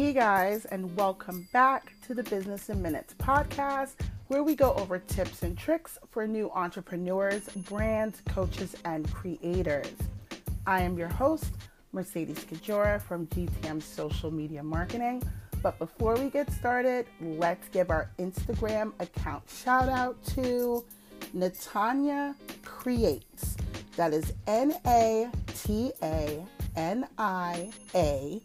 Hey guys, and welcome back to the Business in Minutes podcast, where we go over tips and tricks for new entrepreneurs, brands, coaches, and creators. I am your host, Mercedes Kajora from GTM Social Media Marketing. But before we get started, let's give our Instagram account shout out to Natania Creates. That is N A T A N I A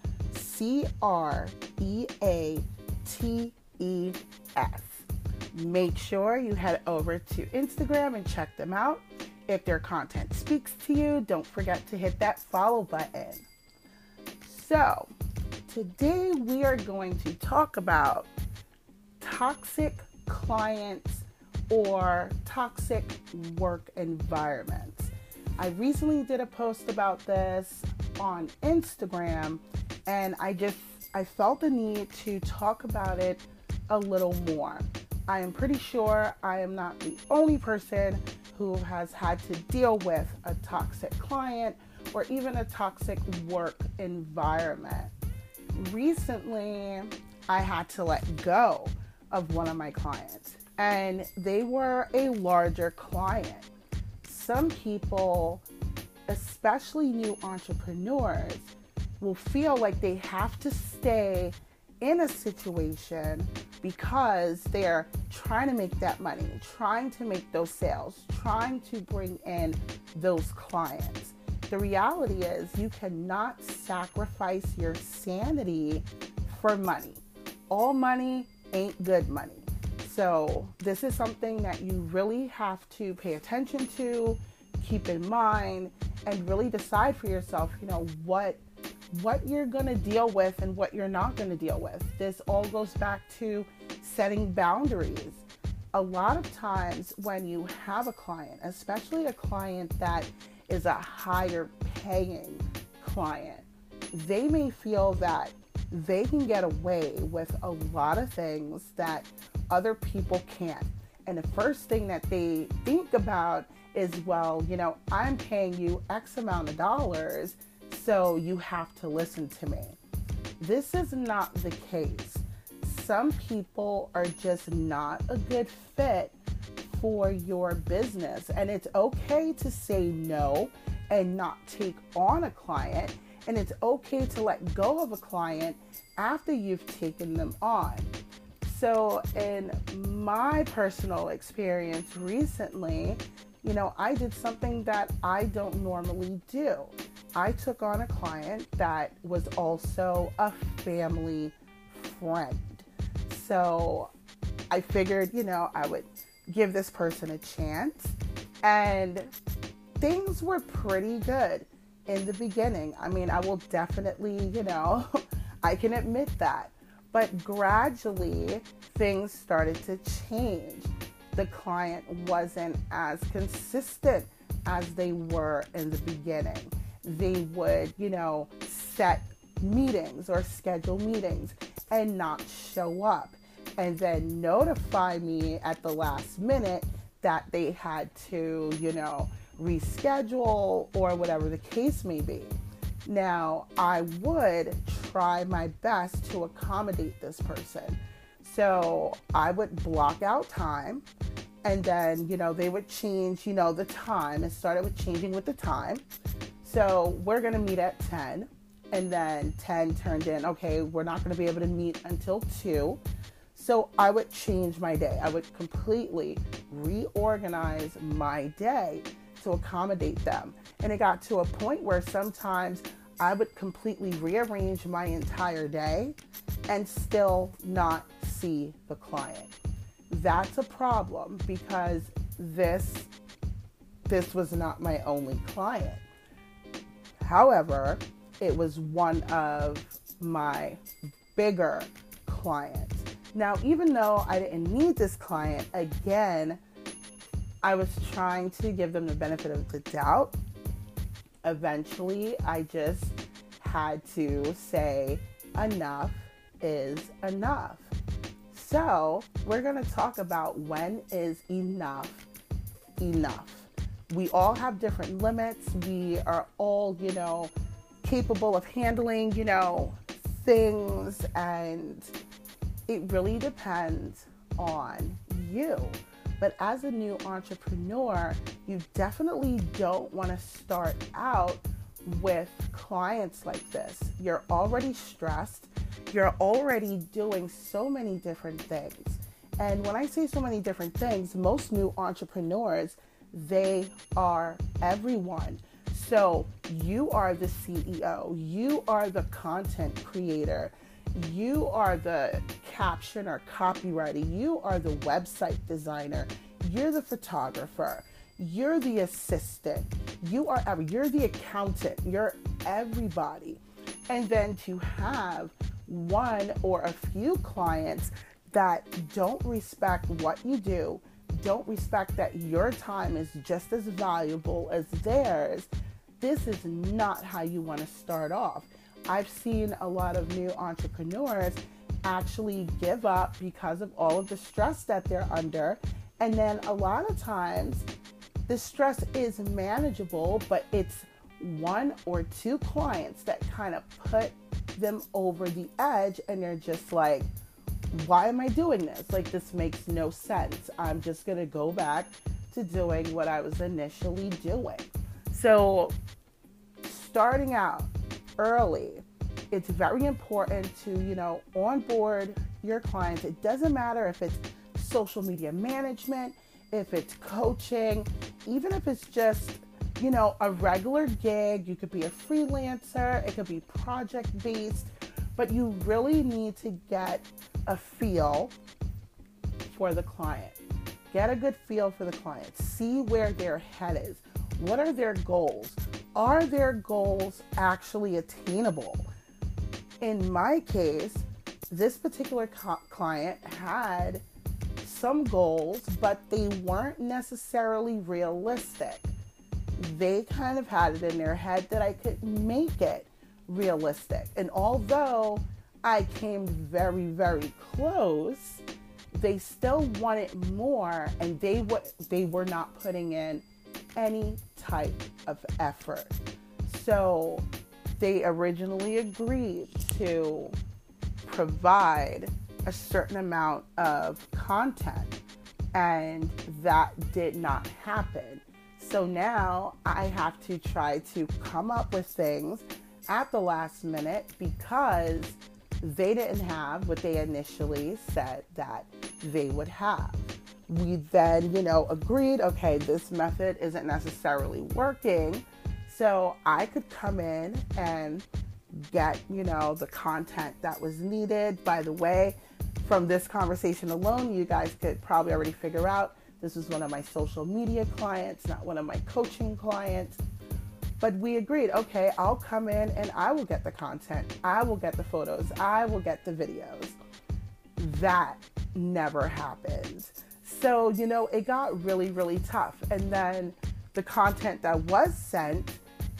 C R E A T E S. Make sure you head over to Instagram and check them out. If their content speaks to you, don't forget to hit that follow button. So, today we are going to talk about toxic clients or toxic work environments. I recently did a post about this on Instagram and I just I felt the need to talk about it a little more. I am pretty sure I am not the only person who has had to deal with a toxic client or even a toxic work environment. Recently, I had to let go of one of my clients, and they were a larger client. Some people, especially new entrepreneurs, will feel like they have to stay in a situation because they're trying to make that money, trying to make those sales, trying to bring in those clients. The reality is, you cannot sacrifice your sanity for money. All money ain't good money. So, this is something that you really have to pay attention to, keep in mind, and really decide for yourself, you know, what what you're going to deal with and what you're not going to deal with. This all goes back to setting boundaries. A lot of times, when you have a client, especially a client that is a higher paying client, they may feel that they can get away with a lot of things that other people can't. And the first thing that they think about is, well, you know, I'm paying you X amount of dollars so you have to listen to me. This is not the case. Some people are just not a good fit for your business, and it's okay to say no and not take on a client, and it's okay to let go of a client after you've taken them on. So, in my personal experience recently, you know, I did something that I don't normally do. I took on a client that was also a family friend. So I figured, you know, I would give this person a chance. And things were pretty good in the beginning. I mean, I will definitely, you know, I can admit that. But gradually, things started to change. The client wasn't as consistent as they were in the beginning they would, you know, set meetings or schedule meetings and not show up and then notify me at the last minute that they had to, you know, reschedule or whatever the case may be. Now, I would try my best to accommodate this person. So I would block out time and then, you know, they would change, you know, the time. It started with changing with the time. So we're going to meet at 10. And then 10 turned in, okay, we're not going to be able to meet until 2. So I would change my day. I would completely reorganize my day to accommodate them. And it got to a point where sometimes I would completely rearrange my entire day and still not see the client. That's a problem because this this was not my only client. However, it was one of my bigger clients. Now, even though I didn't need this client, again, I was trying to give them the benefit of the doubt. Eventually, I just had to say, enough is enough. So, we're going to talk about when is enough enough we all have different limits. We are all, you know, capable of handling, you know, things, and it really depends on you. But as a new entrepreneur, you definitely don't want to start out with clients like this. You're already stressed, you're already doing so many different things. And when I say so many different things, most new entrepreneurs, they are everyone. So you are the CEO, you are the content creator, you are the caption or copywriter, you are the website designer, you're the photographer, you're the assistant, you are every, you're the accountant, you're everybody. And then to have one or a few clients that don't respect what you do, don't respect that your time is just as valuable as theirs, this is not how you want to start off. I've seen a lot of new entrepreneurs actually give up because of all of the stress that they're under. And then a lot of times the stress is manageable, but it's one or two clients that kind of put them over the edge and they're just like, why am I doing this? Like, this makes no sense. I'm just going to go back to doing what I was initially doing. So, starting out early, it's very important to, you know, onboard your clients. It doesn't matter if it's social media management, if it's coaching, even if it's just, you know, a regular gig, you could be a freelancer, it could be project based, but you really need to get a feel for the client. Get a good feel for the client. See where their head is. What are their goals? Are their goals actually attainable? In my case, this particular co- client had some goals, but they weren't necessarily realistic. They kind of had it in their head that I could make it realistic. And although I came very, very close, they still wanted more and they w- they were not putting in any type of effort. So they originally agreed to provide a certain amount of content, and that did not happen. So now I have to try to come up with things at the last minute because they didn't have what they initially said that they would have. We then, you know, agreed okay, this method isn't necessarily working. So I could come in and get, you know, the content that was needed. By the way, from this conversation alone, you guys could probably already figure out this was one of my social media clients, not one of my coaching clients. But we agreed, okay, I'll come in and I will get the content, I will get the photos, I will get the videos. That never happened. So, you know, it got really, really tough. And then the content that was sent,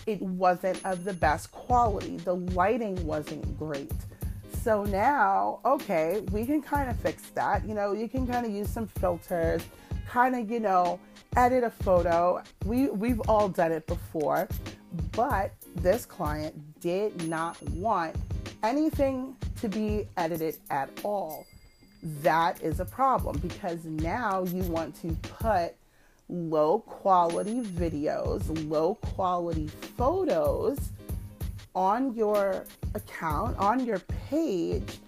it wasn't of the best quality. The lighting wasn't great. So now, okay, we can kind of fix that. You know, you can kind of use some filters, kind of, you know, edit a photo. We we've all done it before, but this client did not want anything to be edited at all. That is a problem because now you want to put low quality videos, low quality photos on your account, on your page,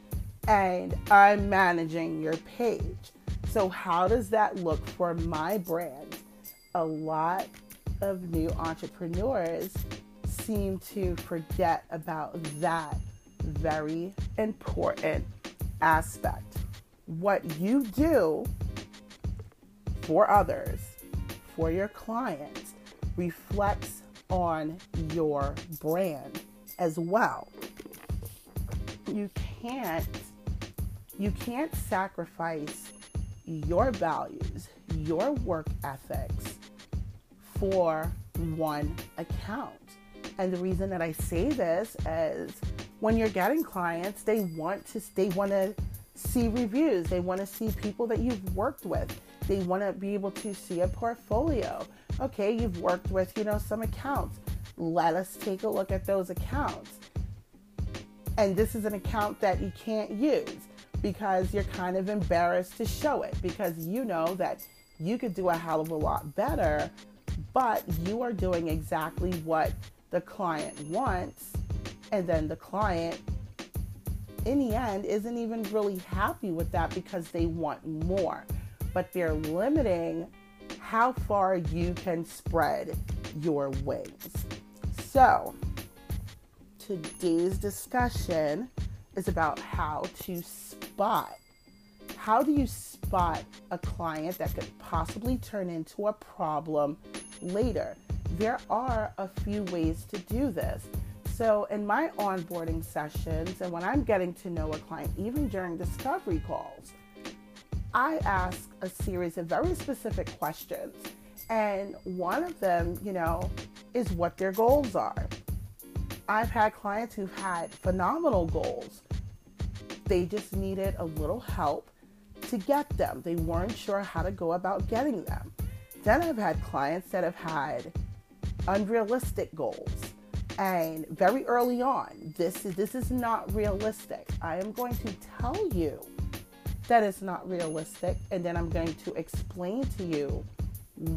and I'm managing your page. So, how does that look for my brand? A lot of new entrepreneurs seem to forget about that very important aspect. What you do for others, for your clients, reflects on your brand as well. You can't you can't sacrifice your values, your work ethics for one account. And the reason that I say this is when you're getting clients, they want to they want to see reviews. They want to see people that you've worked with. They want to be able to see a portfolio. Okay, you've worked with, you know, some accounts. Let us take a look at those accounts. And this is an account that you can't use because you're kind of embarrassed to show it because you know that you could do a hell of a lot better, but you are doing exactly what the client wants. And then the client, in the end, isn't even really happy with that because they want more. But they're limiting how far you can spread your wings. So, today's discussion is about how to spot. How do you spot a client that could possibly turn into a problem later? There are a few ways to do this. So, in my onboarding sessions, and when I'm getting to know a client, even during discovery calls, I ask a series of very specific questions. And one of them, you know, is what their goals are. I've had clients who've had phenomenal goals. They just needed a little help to get them. They weren't sure how to go about getting them. Then I've had clients that have had unrealistic goals. And very early on, this is, this is not realistic. I am going to tell you that it's not realistic, and then I'm going to explain to you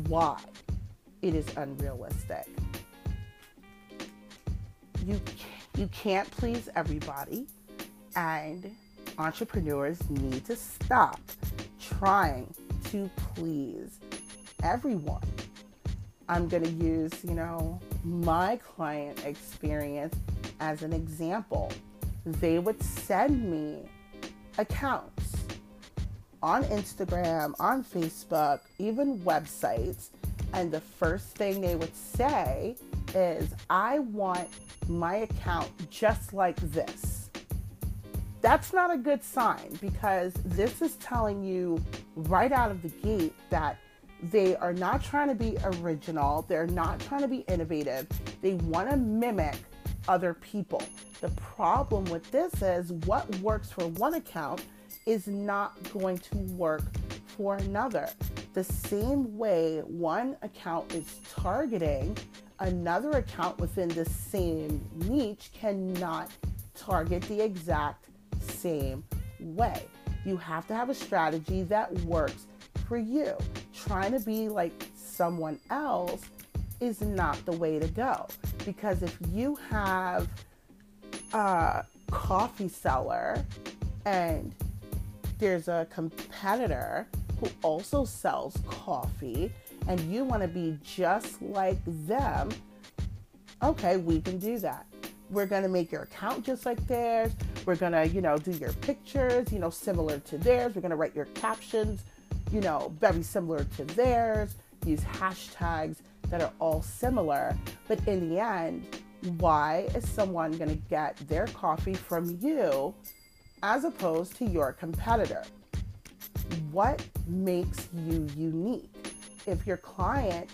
why it is unrealistic. You you can't please everybody, and entrepreneurs need to stop trying to please everyone. I'm going to use, you know, my client experience as an example. They would send me accounts on Instagram, on Facebook, even websites. And the first thing they would say is, I want my account just like this. That's not a good sign because this is telling you right out of the gate that they are not trying to be original, they're not trying to be innovative, they want to mimic other people. The problem with this is what works for one account is not going to work for another. The same way one account is targeting another account within the same niche cannot target the exact same way. You have to have a strategy that works for you. Trying to be like someone else is not the way to go because if you have a coffee seller and there's a competitor who also sells coffee and you want to be just like them, okay, we can do that. We're going to make your account just like theirs. We're going to, you know, do your pictures, you know, similar to theirs. We're going to write your captions, you know, very similar to theirs. Use hashtags that are all similar. But in the end, why is someone going to get their coffee from you as opposed to your competitor. What makes you unique? If your client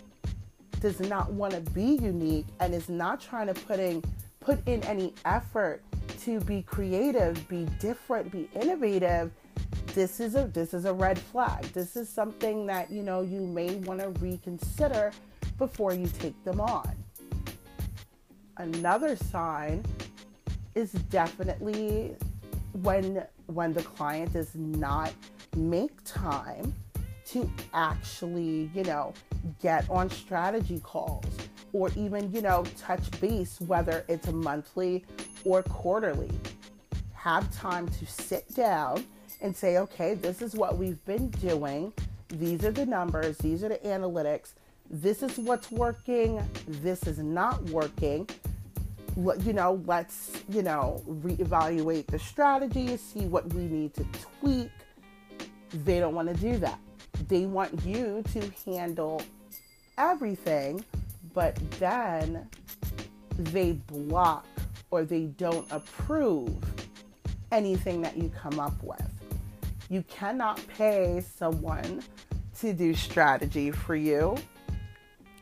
does not want to be unique and is not trying to putting put in any effort to be creative, be different, be innovative, this is a this is a red flag. This is something that you know you may want to reconsider before you take them on. Another sign is definitely when when the client does not make time to actually, you know, get on strategy calls or even, you know, touch base, whether it's monthly or quarterly. Have time to sit down and say, okay, this is what we've been doing. These are the numbers, these are the analytics. This is what's working, this is not working you know, let's, you know, reevaluate the strategy, see what we need to tweak. They don't want to do that. They want you to handle everything, but then they block or they don't approve anything that you come up with. You cannot pay someone to do strategy for you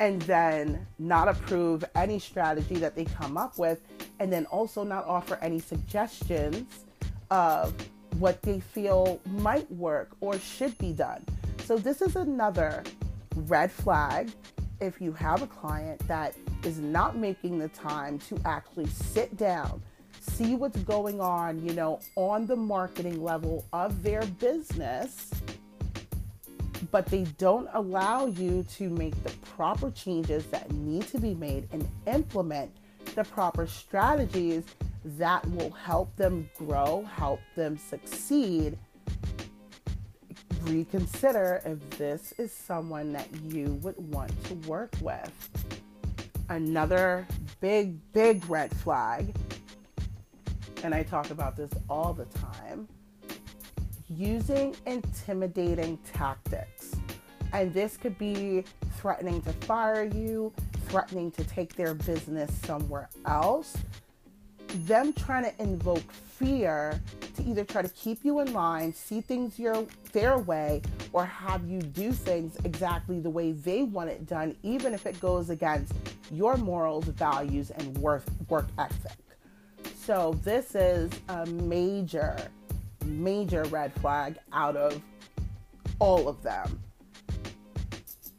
and then not approve any strategy that they come up with, and then also not offer any suggestions of what they feel might work or should be done. So, this is another red flag if you have a client that is not making the time to actually sit down, see what's going on, you know, on the marketing level of their business, but they don't allow you to make the proper changes that need to be made and implement the proper strategies that will help them grow, help them succeed, reconsider if this is someone that you would want to work with. Another big, big red flag, and I talk about this all the time using intimidating tactics. And this could be threatening to fire you, threatening to take their business somewhere else, them trying to invoke fear to either try to keep you in line, see things your their way, or have you do things exactly the way they want it done, even if it goes against your morals, values, and worth work ethic. So this is a major, major red flag out of all of them.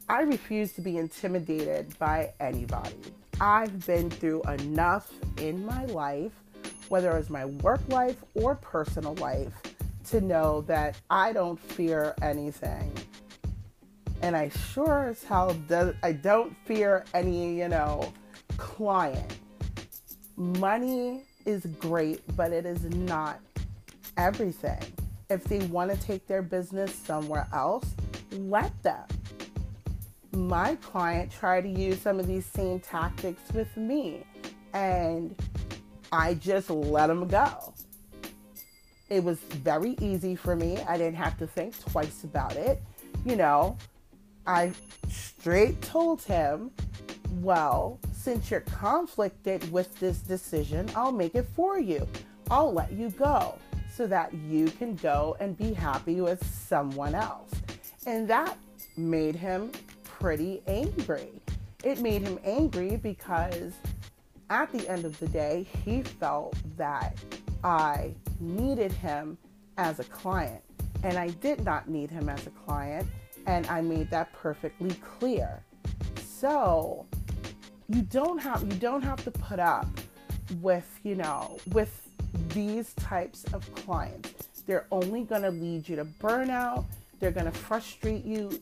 I refuse to be intimidated by anybody. I've been through enough in my life, whether it's my work life or personal life, to know that I don't fear anything. And I sure as hell do, I don't fear any, you know, client. Money is great, but it is not everything. If they want to take their business somewhere else, let them my client tried to use some of these same tactics with me, and I just let them go. It was very easy for me. I didn't have to think twice about it. You know, I straight told him, well, since you're conflicted with this decision, I'll make it for you. I'll let you go so that you can go and be happy with someone else. And that made him pretty angry. It made him angry because at the end of the day, he felt that I needed him as a client. And I did not need him as a client. And I made that perfectly clear. So you don't have you don't have to put up with, you know, with these types of clients. They're only gonna lead you to burnout. They're gonna frustrate you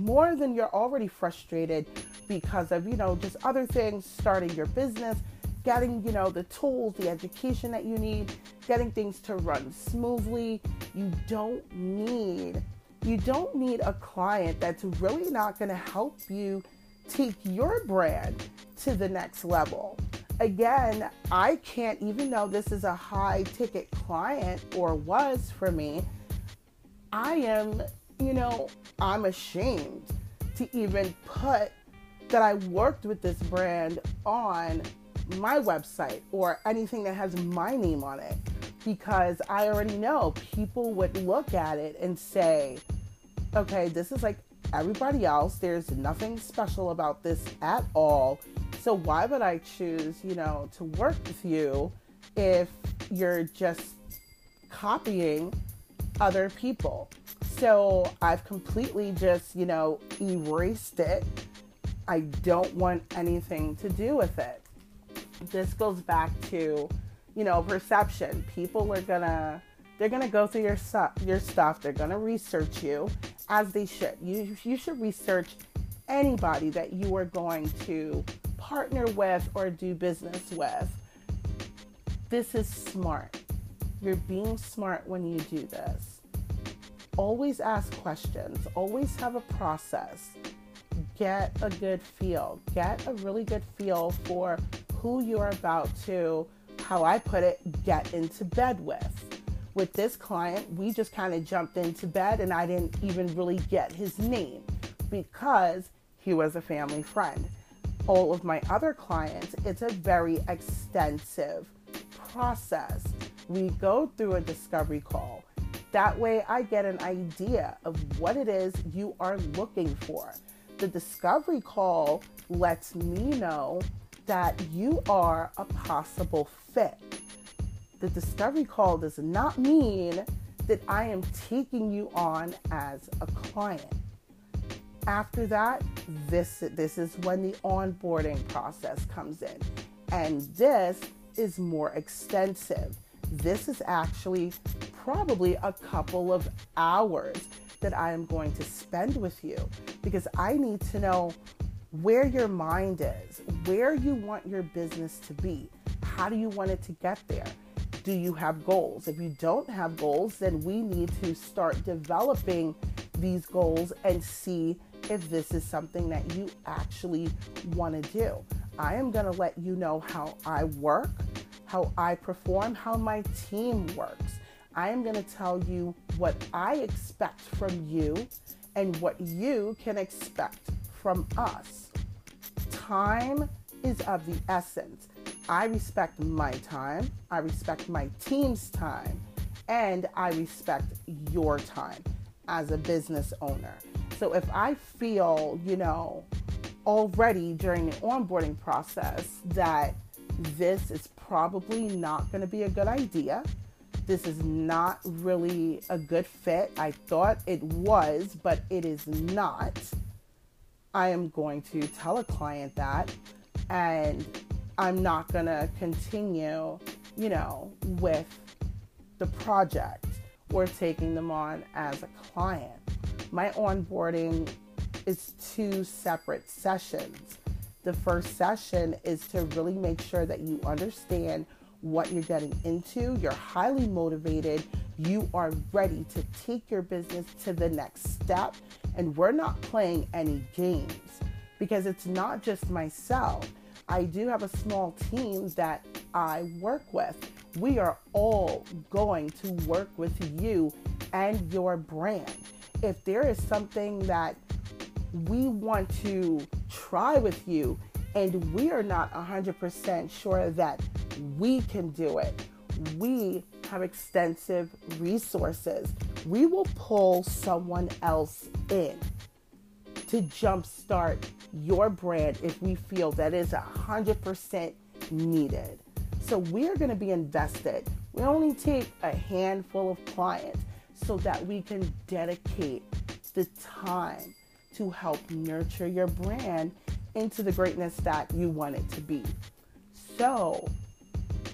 more than you're already frustrated because of, you know, just other things, starting your business, getting, you know, the tools, the education that you need, getting things to run smoothly. You don't need you don't need a client that's really not going to help you take your brand to the next level. Again, I can't even though this is a high ticket client or was for me, I am you know, I'm ashamed to even put that I worked with this brand on my website or anything that has my name on it because I already know people would look at it and say, okay, this is like everybody else. There's nothing special about this at all. So why would I choose, you know, to work with you if you're just copying other people? So I've completely just, you know, erased it. I don't want anything to do with it. This goes back to, you know, perception. People are gonna they're gonna go through your stuff your stuff, they're gonna research you as they should. You you should research anybody that you are going to partner with or do business with. This is smart. You're being smart when you do this always ask questions, always have a process. Get a good feel, get a really good feel for who you're about to, how I put it, get into bed with. With this client, we just kind of jumped into bed and I didn't even really get his name because he was a family friend. All of my other clients, it's a very extensive process. We go through a discovery call that way, I get an idea of what it is you are looking for. The discovery call lets me know that you are a possible fit. The discovery call does not mean that I am taking you on as a client. After that, this, this is when the onboarding process comes in. And this is more extensive. This is actually probably a couple of hours that I am going to spend with you because I need to know where your mind is, where you want your business to be, how do you want it to get there? Do you have goals? If you don't have goals, then we need to start developing these goals and see if this is something that you actually want to do. I am going to let you know how I work, how I perform, how my team works. I am going to tell you what I expect from you and what you can expect from us. Time is of the essence. I respect my time, I respect my team's time, and I respect your time as a business owner. So if I feel, you know, already during the onboarding process that this is probably not going to be a good idea, this is not really a good fit. I thought it was, but it is not. I am going to tell a client that, and I'm not going to continue, you know, with the project or taking them on as a client. My onboarding is two separate sessions. The first session is to really make sure that you understand what you're getting into. You're highly motivated. You are ready to take your business to the next step. And we're not playing any games because it's not just myself. I do have a small team that I work with. We are all going to work with you and your brand. If there is something that we want to try with you and we are not 100% sure that we can do it. We have extensive resources. We will pull someone else in to jumpstart your brand if we feel that is 100% needed. So we are going to be invested. We only take a handful of clients so that we can dedicate the time to help nurture your brand into the greatness that you want it to be. So,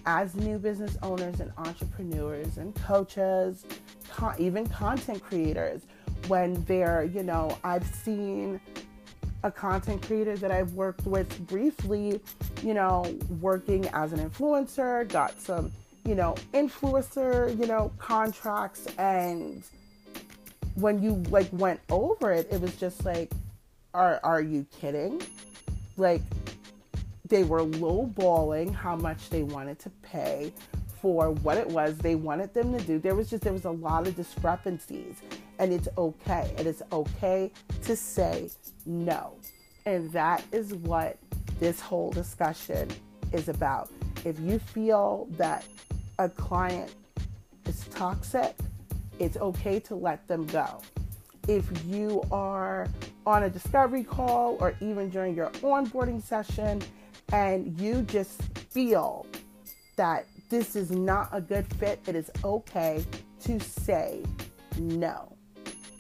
as new business owners and entrepreneurs and coaches, even content creators, when they're, you know, I've seen a content creator that I've worked with briefly, you know, working as an influencer, got some, you know, influencer, you know, contracts and when you like went over it, it was just like, are are you kidding? Like they were lowballing how much they wanted to pay for what it was they wanted them to do. There was just there was a lot of discrepancies, and it's okay. It is okay to say no, and that is what this whole discussion is about. If you feel that a client is toxic, it's okay to let them go. If you are on a discovery call or even during your onboarding session and you just feel that this is not a good fit, it is okay to say no.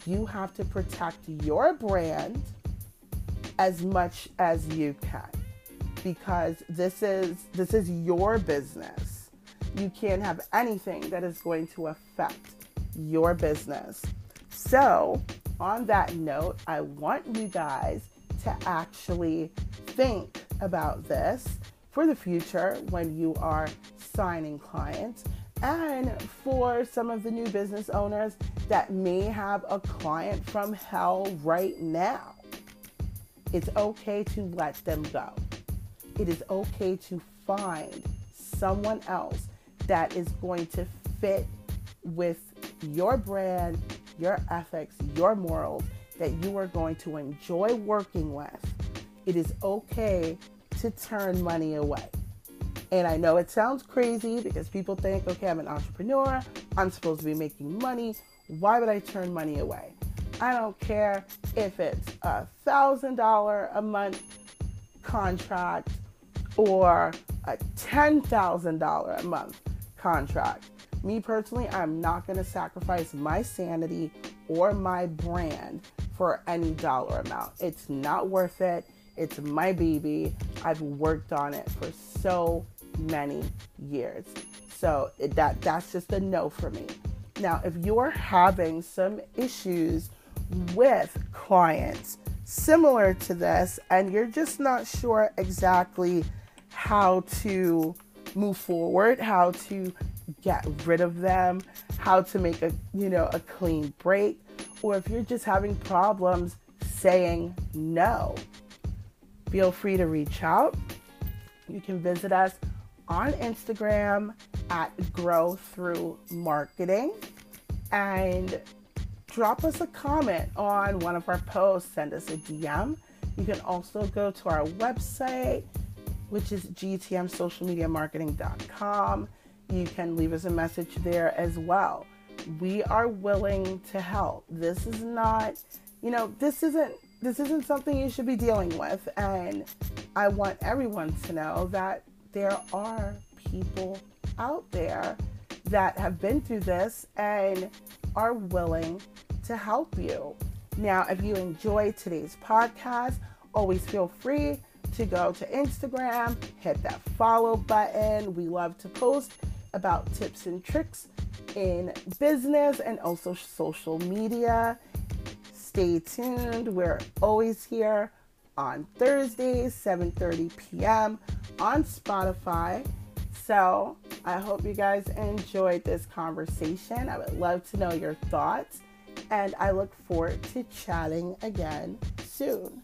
You have to protect your brand as much as you can because this is this is your business. You can't have anything that is going to affect your business. So, on that note, I want you guys to actually think about this for the future when you are signing clients and for some of the new business owners that may have a client from hell right now. It's okay to let them go. It is okay to find someone else that is going to fit with your brand, your ethics, your morals that you are going to enjoy working with. It is okay to turn money away. And I know it sounds crazy because people think, okay, I'm an entrepreneur, I'm supposed to be making money. Why would I turn money away? I don't care if it's a thousand dollar a month contract or a ten thousand dollar a month contract. Me personally, I'm not going to sacrifice my sanity or my brand for any dollar amount. It's not worth it. It's my baby. I've worked on it for so many years. So that that's just a no for me. Now, if you're having some issues with clients similar to this and you're just not sure exactly how to move forward, how to get rid of them, how to make a, you know, a clean break, or if you're just having problems saying no, feel free to reach out. You can visit us on Instagram at Grow Through Marketing and drop us a comment on one of our posts, send us a DM. You can also go to our website, which is gtmsocialmediamarketing.com. You can leave us a message there as well. We are willing to help. This is not, you know, this isn't this isn't something you should be dealing with and I want everyone to know that there are people out there that have been through this and are willing to help you. Now, if you enjoyed today's podcast, always feel free to go to Instagram, hit that follow button. We love to post about tips and tricks in business and also social media. Stay tuned. We're always here on Thursdays, 7:30 p.m. on Spotify. So, I hope you guys enjoyed this conversation. I would love to know your thoughts, and I look forward to chatting again soon.